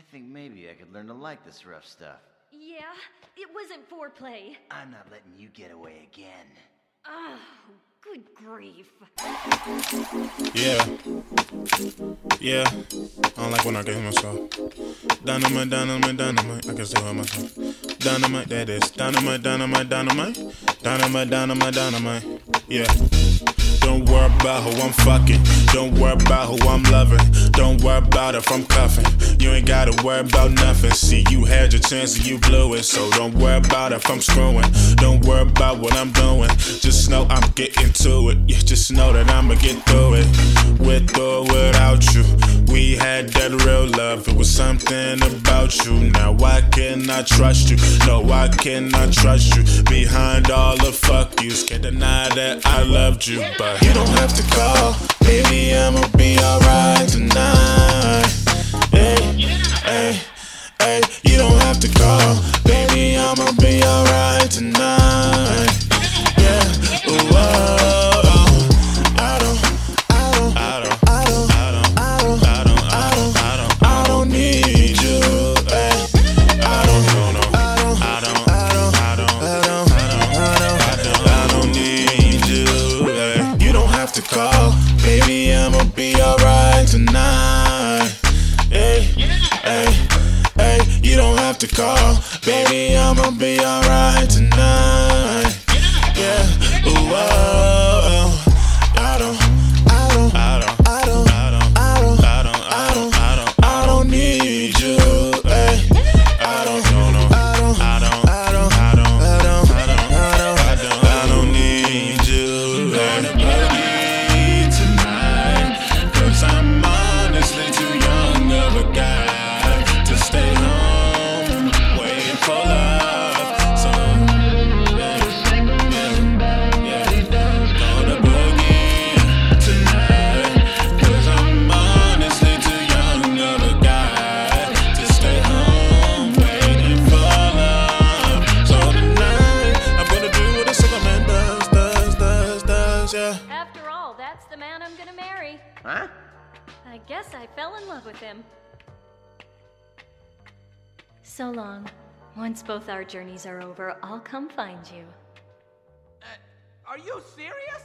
I think maybe I could learn to like this rough stuff. Yeah, it wasn't foreplay. I'm not letting you get away again. Oh, good grief. Yeah. Yeah. I don't like when I get myself. Dynamite, dynamite, dynamite. I can still hear myself. Dynamite, that is. Dynamite, dynamite, dynamite. Dynamite, dynamite, dynamite. Yeah. Don't worry about who I'm fucking. Don't worry about who I'm loving. Don't worry about if I'm cuffing. You ain't gotta worry about nothing. See, you had your chance and you blew it. So don't worry about if I'm screwing. Don't worry about what I'm doing. Just know I'm getting to it. Yeah, just know that I'ma get through something about you. Now I trust you? No, I trust you? Behind all the fuck yous, can't deny that I loved you, but you don't have to call. Baby, I'ma be baby. I'ma be alright tonight. Hey, hey, hey, you don't have to call, baby. I'ma be alright tonight. That's the man I'm gonna marry. Huh? I guess I fell in love with him. So long. Once both our journeys are over, I'll come find you. Uh, are you serious?